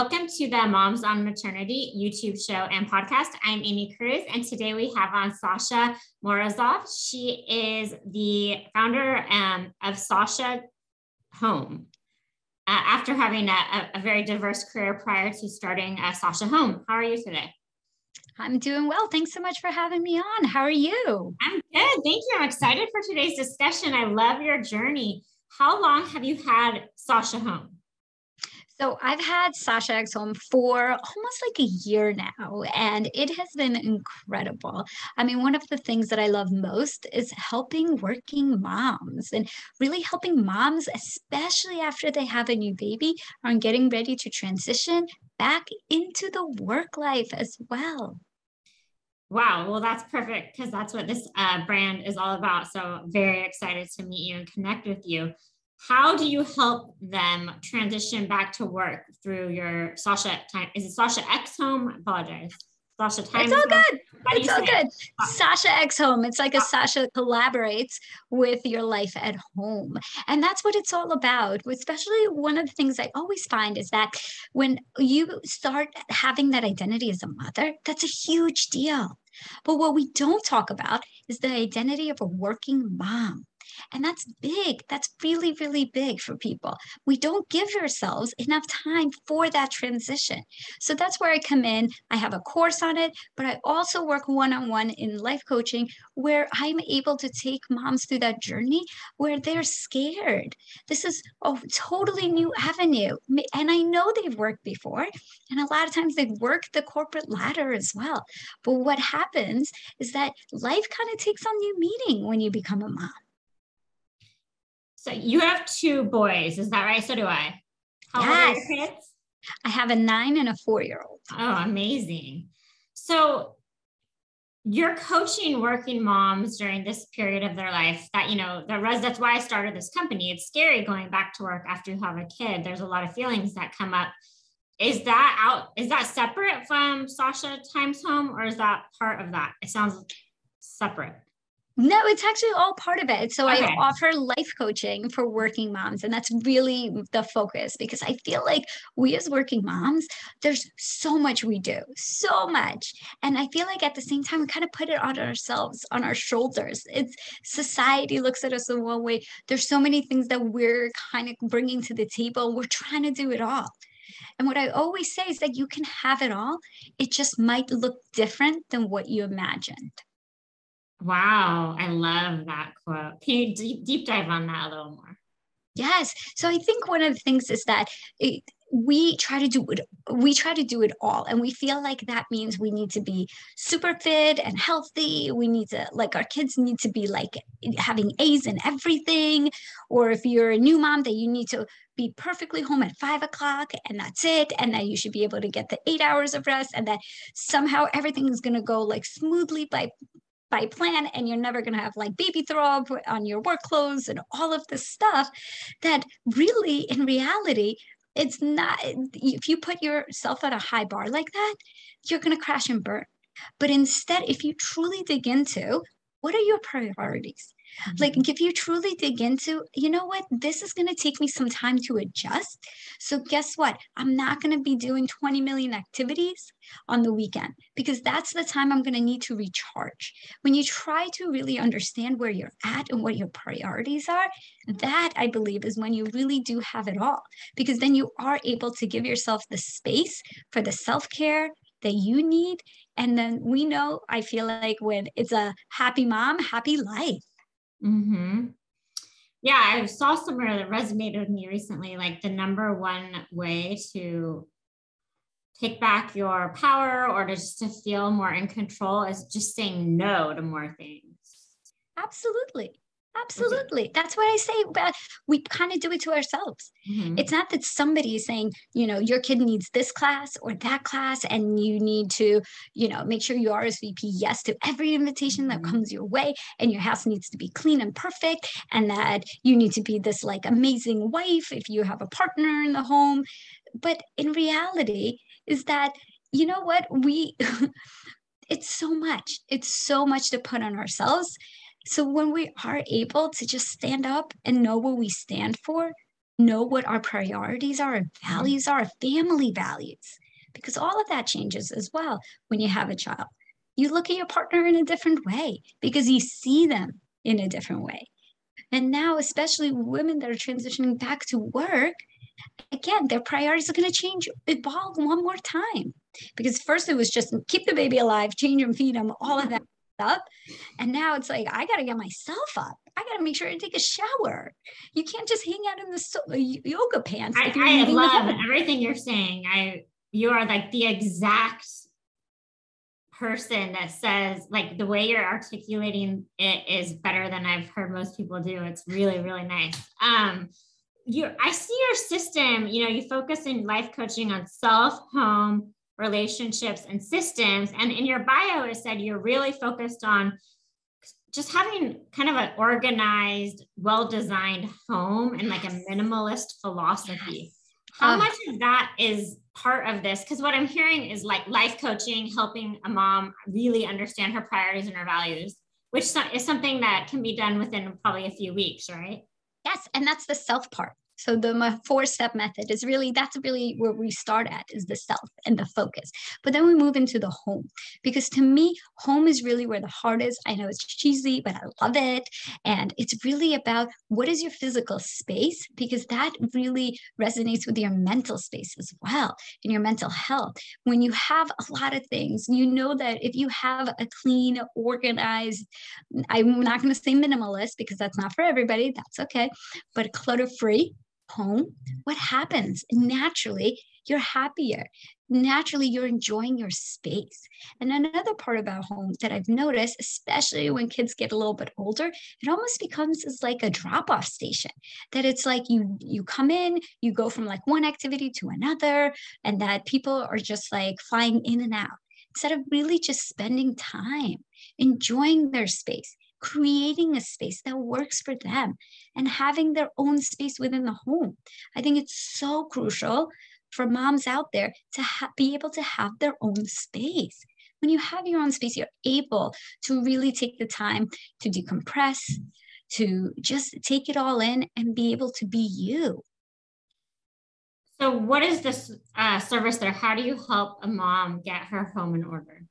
Welcome to the Moms on Maternity YouTube show and podcast. I'm Aimee Cruz, and today we have on Sasha Morozov. She is the founder um, of Sasha Home. Uh, after having a, a, very diverse career prior to starting uh, Sasha Home, how are you today? I'm doing well. Thanks so much for having me on. How are you? I'm good. Thank you. I'm excited for today's discussion. I love your journey. How long have you had Sasha Home? So I've had Sasha X home for almost like a year now, and it has been incredible. I mean, one of the things that I love most is helping working moms and really helping moms, especially after they have a new baby, on getting ready to transition back into the work life as well. Wow, well, that's perfect because that's what this uh, brand is all about. So, very excited to meet you and connect with you how do you help them transition back to work through your Sasha time? Is it Sasha X home? I apologize. Sasha time. It's all good. It's all good. It? Sasha X home. It's like a uh, Sasha collaborates with your life at home. And that's what it's all about. Especially one of the things I always find is that when you start having that identity as a mother, that's a huge deal. But what we don't talk about is the identity of a working mom. And that's big. That's really, really big for people. We don't give ourselves enough time for that transition. So that's where I come in. I have a course on it, but I also work one on one in life coaching where I'm able to take moms through that journey where they're scared. This is a totally new avenue. And I know they've worked before, and a lot of times they've worked the corporate ladder as well. But what happens is that life kind of takes on new meaning when you become a mom. So you have two boys, is that right? So do I. How yes. old are your kids? I have a nine and a four year old. Oh, amazing. So you're coaching working moms during this period of their life that you know the res that's why i started this company it's scary going back to work after you have a kid there's a lot of feelings that come up is that out is that separate from sasha times home or is that part of that it sounds separate no, it's actually all part of it. So okay. I offer life coaching for working moms, and that's really the focus because I feel like we as working moms, there's so much we do, so much. And I feel like at the same time, we kind of put it on ourselves, on our shoulders. It's society looks at us in one way. There's so many things that we're kind of bringing to the table. We're trying to do it all. And what I always say is that you can have it all. It just might look different than what you imagined. Wow, I love that quote. Can you deep, deep dive on that a little more? Yes. So I think one of the things is that it, we try to do it we try to do it all and we feel like that means we need to be super fit and healthy we need to like our kids need to be like having a's in everything or if you're a new mom that you need to be perfectly home at five o'clock and that's it and that you should be able to get the eight hours of rest and that somehow everything is going to go like smoothly by by plan and you're never going to have like baby throw up on your work clothes and all of this stuff that really in reality it's not if you put yourself at a high bar like that you're going to crash and burn. But instead if you truly dig into what are your priorities Mm-hmm. Like, if you truly dig into, you know what, this is going to take me some time to adjust. So, guess what? I'm not going to be doing 20 million activities on the weekend because that's the time I'm going to need to recharge. When you try to really understand where you're at and what your priorities are, that I believe is when you really do have it all because then you are able to give yourself the space for the self care that you need. And then we know, I feel like when it's a happy mom, happy life. Mm-hmm. Yeah, I saw somewhere that resonated with me recently. Like the number one way to take back your power or to just to feel more in control is just saying no to more things. Absolutely. Absolutely. That's what I say. But we kind of do it to ourselves. Mm-hmm. It's not that somebody is saying, you know, your kid needs this class or that class, and you need to, you know, make sure you RSVP yes to every invitation that mm-hmm. comes your way, and your house needs to be clean and perfect, and that you need to be this like amazing wife if you have a partner in the home. But in reality, is that, you know what? We, it's so much. It's so much to put on ourselves so when we are able to just stand up and know what we stand for, know what our priorities are, our values are, our family values, because all of that changes as well when you have a child. You look at your partner in a different way because you see them in a different way. And now, especially women that are transitioning back to work, again, their priorities are going to change, evolve one more time. Because first it was just keep the baby alive, change and feed them, all of that stuff. And now it's like, I got to get myself up. I got to make sure I take a shower. You can't just hang out in the so- uh, yoga pants. I, I love everything you're saying. I, you are like the exact person that says like the way you're articulating it is better than I've heard most people do. It's really, really nice. Um, you I see your system, you know, you focus in life coaching on self, home, relationships, and systems. And in your bio, it said you're really focused on just having kind of an organized, well-designed home and like a minimalist philosophy. How much of that is part of this? Because what I'm hearing is like life coaching, helping a mom really understand her priorities and her values, which is something that can be done within probably a few weeks, right? Yes, and that's the self part. So the four step method is really that's really where we start at is the self and the focus. But then we move into the home because to me, home is really where the heart is. I know it's cheesy, but I love it. And it's really about what is your physical space because that really resonates with your mental space as well and your mental health. When you have a lot of things, you know that if you have a clean, organized, I'm not going to say minimalist because that's not for everybody, that's okay, but clutter free home, what happens? Naturally, you're happier. Naturally, you're enjoying your space. And another part about home that I've noticed, especially when kids get a little bit older, it almost becomes as like a drop-off station. That it's like you you come in, you go from like one activity to another, and that people are just like flying in and out instead of really just spending time enjoying their space creating a space that works for them and having their own space within the home. I think it's so crucial for moms out there to ha- be able to have their own space. When you have your own space, you're able to really take the time to decompress, to just take it all in and be able to be you. So, what is this uh, service there? How do you help a mom get her home in order?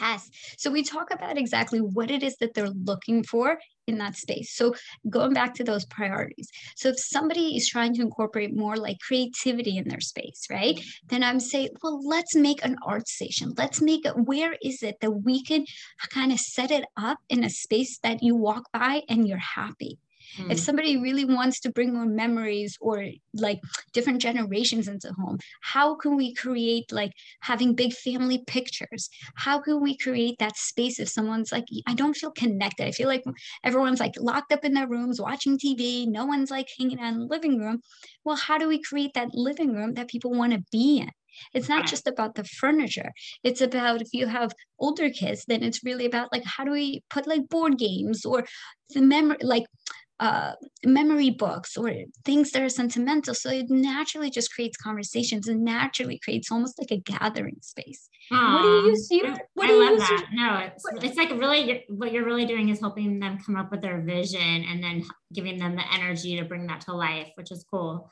Yes. So we talk about exactly what it is that they're looking for in that space. So going back to those priorities. So if somebody is trying to incorporate more like creativity in their space, right? Then I'm saying, well, let's make an art station. Let's make it, where is it that we can kind of set it up in a space that you walk by and you're happy? Mm. If somebody really wants to bring more memories or like different generations into home, how can we create like having big family pictures? How can we create that space if someone's like, I don't feel connected. I feel like everyone's like locked up in their rooms watching TV. No one's like hanging out in the living room. Well, how do we create that living room that people want to be in? It's not just about the furniture. It's about if you have older kids, then it's really about like how do we put like board games or the memory like uh, memory books or things that are sentimental. So it naturally just creates conversations and naturally creates almost like a gathering space. Aww. What do you see? What I do love that. Your, no, it's, what, it's like really what you're really doing is helping them come up with their vision and then giving them the energy to bring that to life, which is cool.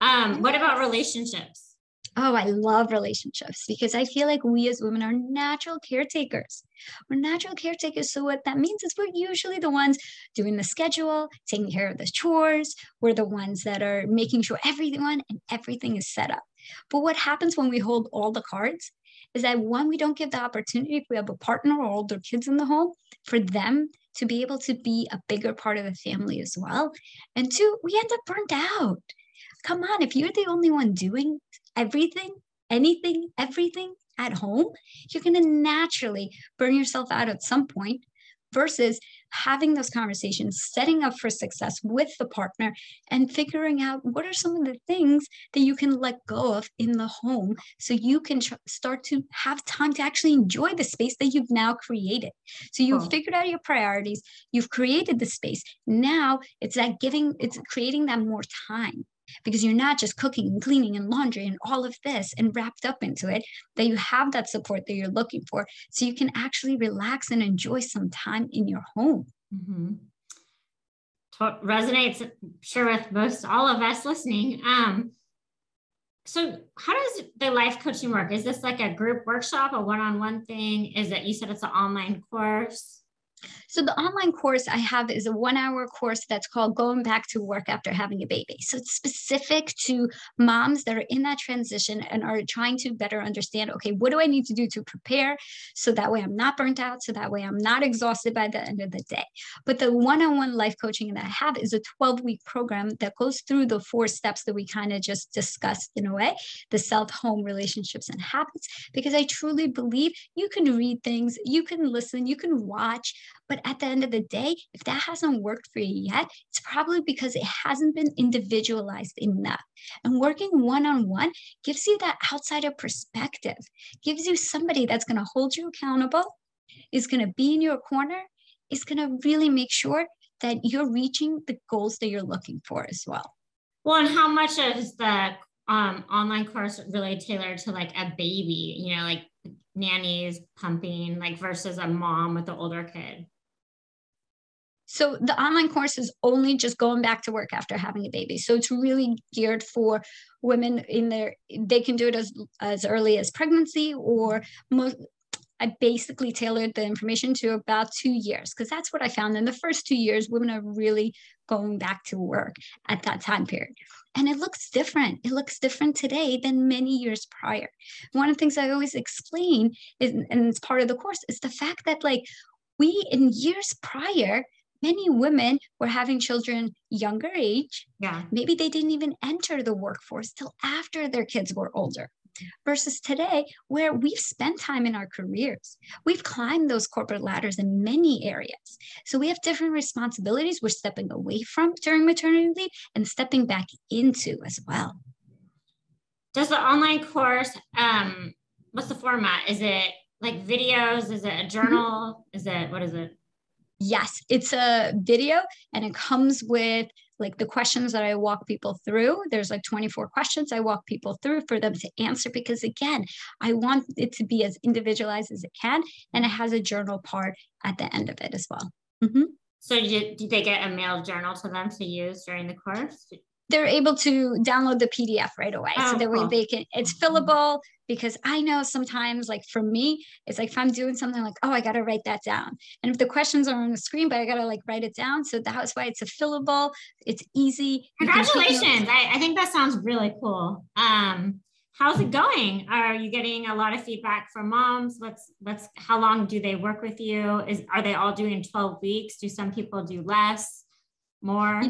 Um, what about relationships? Oh, I love relationships because I feel like we as women are natural caretakers. We're natural caretakers. So, what that means is we're usually the ones doing the schedule, taking care of the chores. We're the ones that are making sure everyone and everything is set up. But what happens when we hold all the cards is that one, we don't give the opportunity if we have a partner or older kids in the home for them to be able to be a bigger part of the family as well. And two, we end up burnt out come on, if you're the only one doing everything, anything, everything at home, you're going to naturally burn yourself out at some point versus having those conversations, setting up for success with the partner, and figuring out what are some of the things that you can let go of in the home so you can tr- start to have time to actually enjoy the space that you've now created. So you've oh. figured out your priorities, you've created the space. Now it's that giving, it's creating that more time because you're not just cooking and cleaning and laundry and all of this and wrapped up into it, that you have that support that you're looking for. So you can actually relax and enjoy some time in your home. Mm-hmm. resonates sure with most all of us listening. Um, so how does the life coaching work? Is this like a group workshop, a one-on-one thing? Is it you said it's an online course? So the online course I have is a one hour course that's called Going Back to Work After Having a Baby. So it's specific to moms that are in that transition and are trying to better understand, okay, what do I need to do to prepare so that way I'm not burnt out, so that way I'm not exhausted by the end of the day. But the one-on-one life coaching that I have is a 12-week program that goes through the four steps that we kind of just discussed in a way, the self-home relationships and habits, because I truly believe you can read things, you can listen, you can watch, but at the end of the day, if that hasn't worked for you yet, it's probably because it hasn't been individualized enough. And working one on one gives you that outsider perspective, gives you somebody that's going to hold you accountable, is going to be in your corner, is going to really make sure that you're reaching the goals that you're looking for as well. Well, and how much is the um, online course really tailored to like a baby, you know, like nannies pumping, like versus a mom with an older kid? So the online course is only just going back to work after having a baby. So it's really geared for women in their they can do it as as early as pregnancy or most I basically tailored the information to about two years because that's what I found. In the first two years, women are really going back to work at that time period. And it looks different. It looks different today than many years prior. One of the things I always explain is, and it's part of the course, is the fact that like we in years prior many women were having children younger age. Yeah. Maybe they didn't even enter the workforce till after their kids were older. Versus today, where we've spent time in our careers, we've climbed those corporate ladders in many areas. So we have different responsibilities we're stepping away from during maternity leave and stepping back into as well. Does the online course, um, what's the format? Is it like videos? Is it a journal? Mm-hmm. Is it, what is it? Yes, it's a video and it comes with like the questions that I walk people through. There's like 24 questions I walk people through for them to answer because again, I want it to be as individualized as it can. And it has a journal part at the end of it as well. Mm-hmm. So did, did they get a mail journal to them to use during the course? They're able to download the PDF right away. Oh, so that way they can, it's fillable because I know sometimes, like for me, it's like if I'm doing something like, oh, I got to write that down. And if the questions are on the screen, but I got to like write it down. So that's why it's a fillable, it's easy. Congratulations. I, I think that sounds really cool. Um, how's it going are you getting a lot of feedback from moms what's what's how long do they work with you is are they all doing 12 weeks do some people do less more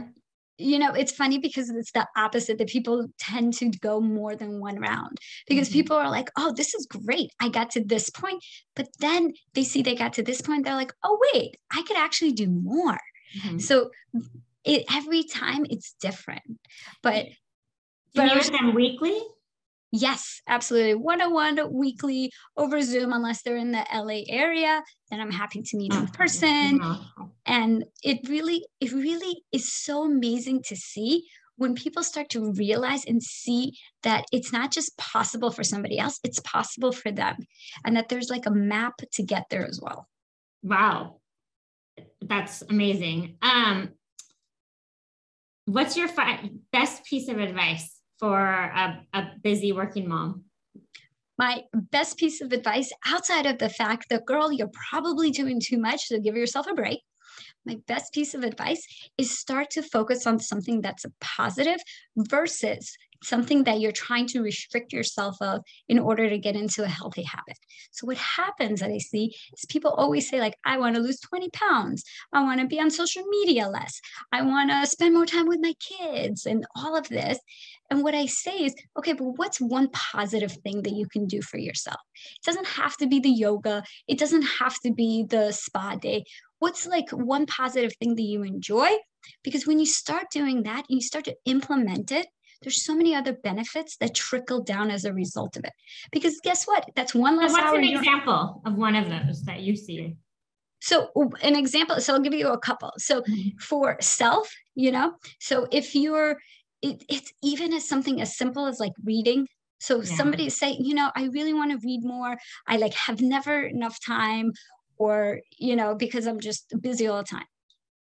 you know it's funny because it's the opposite that people tend to go more than one round. Because mm-hmm. people are like oh this is great. I got to this point. But then they see they got to this point they're like oh wait i could actually do more. Mm-hmm. so it every time it's different. But do you use them weekly Yes, absolutely. 101 weekly over Zoom, unless they're in the LA area, then I'm happy to meet in person. And it really, it really is so amazing to see when people start to realize and see that it's not just possible for somebody else, it's possible for them. And that there's like a map to get there as well. Wow. That's amazing. Um, what's your fi- best piece of advice for a, a busy working mom? My best piece of advice outside of the fact that, girl, you're probably doing too much, so give yourself a break. My best piece of advice is start to focus on something that's a positive versus something that you're trying to restrict yourself of in order to get into a healthy habit. So what happens that I see is people always say like, I want to lose 20 pounds. I want to be on social media less. I want to spend more time with my kids and all of this. And what I say is, okay, but what's one positive thing that you can do for yourself? It doesn't have to be the yoga. It doesn't have to be the spa day. What's like one positive thing that you enjoy? Because when you start doing that and you start to implement it, there's so many other benefits that trickle down as a result of it. Because guess what? That's one less what's hour. An example of one of those that you see? So an example, so I'll give you a couple. So mm-hmm. for self, you know, so if you're, it, it's even as something as simple as like reading. So yeah. somebody say, you know, I really want to read more. I like have never enough time or, you know, because I'm just busy all the time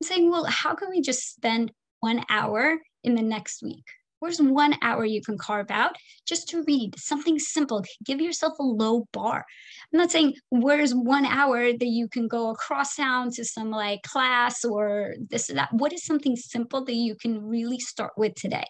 I'm saying, well, how can we just spend one hour in the next week? Where's one hour you can carve out just to read something simple? Give yourself a low bar. I'm not saying where's one hour that you can go across town to some like class or this or that. What is something simple that you can really start with today?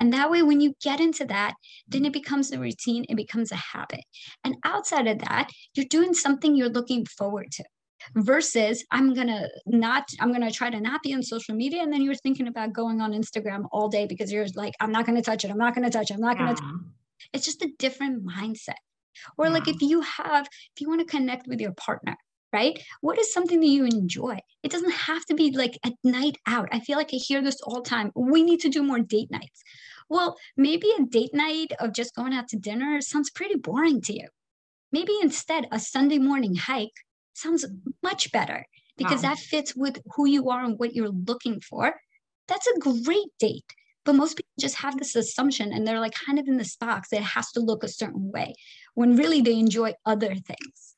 And that way, when you get into that, then it becomes a routine, it becomes a habit. And outside of that, you're doing something you're looking forward to versus I'm gonna not, I'm gonna try to not be on social media. And then you're thinking about going on Instagram all day because you're like, I'm not gonna touch it, I'm not gonna touch it, I'm not gonna. Yeah. It's just a different mindset. Or yeah. like if you have, if you want to connect with your partner, right? What is something that you enjoy? It doesn't have to be like a night out. I feel like I hear this all the time. We need to do more date nights. Well, maybe a date night of just going out to dinner sounds pretty boring to you. Maybe instead, a Sunday morning hike sounds much better because wow. that fits with who you are and what you're looking for. That's a great date. But most people just have this assumption and they're like kind of in this box that it has to look a certain way when really they enjoy other things.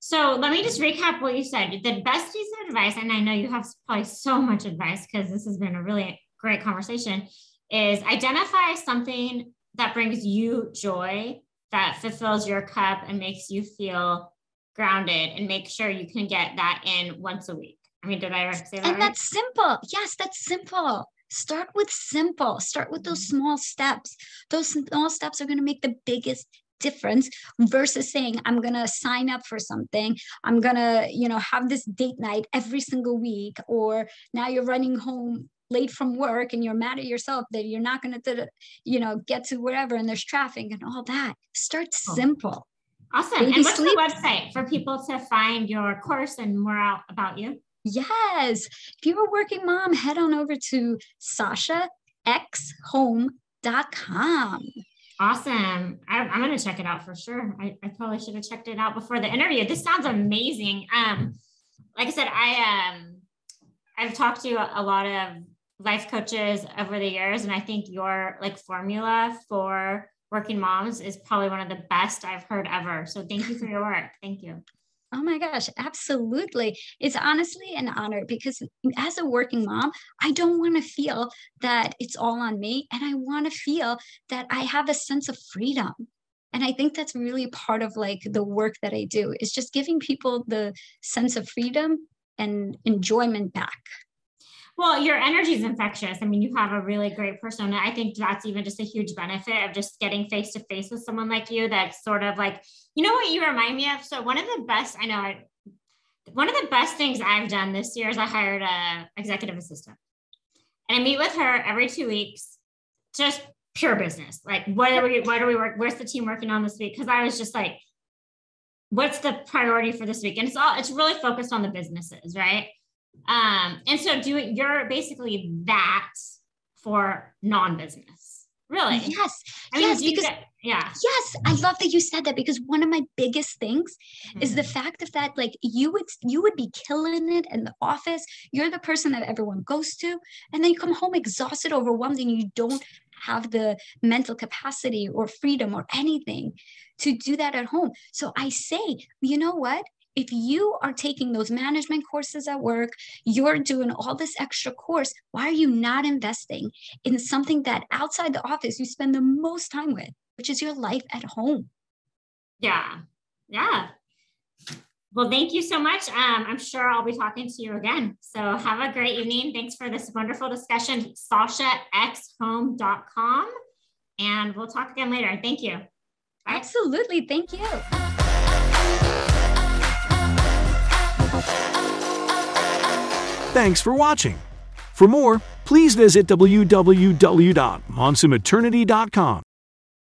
So let me just recap what you said. The best piece of advice, and I know you have probably so much advice because this has been a really great conversation, is identify something that brings you joy, that fulfills your cup and makes you feel grounded, and make sure you can get that in once a week. I mean, did I say that? And right? that's simple. Yes, that's simple. Start with simple. Start with those mm-hmm. small steps. Those small steps are going to make the biggest difference versus saying i'm going to sign up for something i'm going to you know have this date night every single week or now you're running home late from work and you're mad at yourself that you're not going to you know get to wherever and there's traffic and all that start oh. simple awesome Baby and what's sleep. the website for people to find your course and more out about you yes if you're a working mom head on over to sashaxhome.com Awesome. I, am going to check it out for sure. I, I, probably should have checked it out before the interview. This sounds amazing. Um, like I said, I um, I've talked to a lot of life coaches over the years, and I think your like formula for working moms is probably one of the best I've heard ever. So thank you for your work. Thank you. Oh my gosh, absolutely. It's honestly an honor because as a working mom, I don't want to feel that it's all on me. And I want to feel that I have a sense of freedom. And I think that's really part of like the work that I do is just giving people the sense of freedom and enjoyment back. Well, your energy is infectious. I mean, you have a really great persona. I think that's even just a huge benefit of just getting face to face with someone like you that's sort of like, you know what you remind me of? So one of the best, I know one of the best things I've done this year is I hired a executive assistant. And I meet with her every two weeks, just pure business. Like, what are we, what are we work? Where's the team working on this week? Cause I was just like, what's the priority for this week? And it's all, it's really focused on the businesses, right? Um, and so doing you're basically that for non-business. Really? Yes. I mean, yes, because get, yeah. Yes, I love that you said that because one of my biggest things mm-hmm. is the mm-hmm. fact of that like you would you would be killing it in the office. You're the person that everyone goes to and then you come home exhausted, overwhelmed and you don't have the mental capacity or freedom or anything to do that at home. So I say, you know what? If you are taking those management courses at work, you're doing all this extra course, why are you not investing in something that outside the office you spend the most time with, which is your life at home? Yeah. Yeah. Well, thank you so much. Um, I'm sure I'll be talking to you again. So have a great evening. Thanks for this wonderful discussion. SashaXHome.com. And we'll talk again later. Thank you. Bye. Absolutely. Thank you. Thanks for watching. For more, please visit www.momsonmaternity.com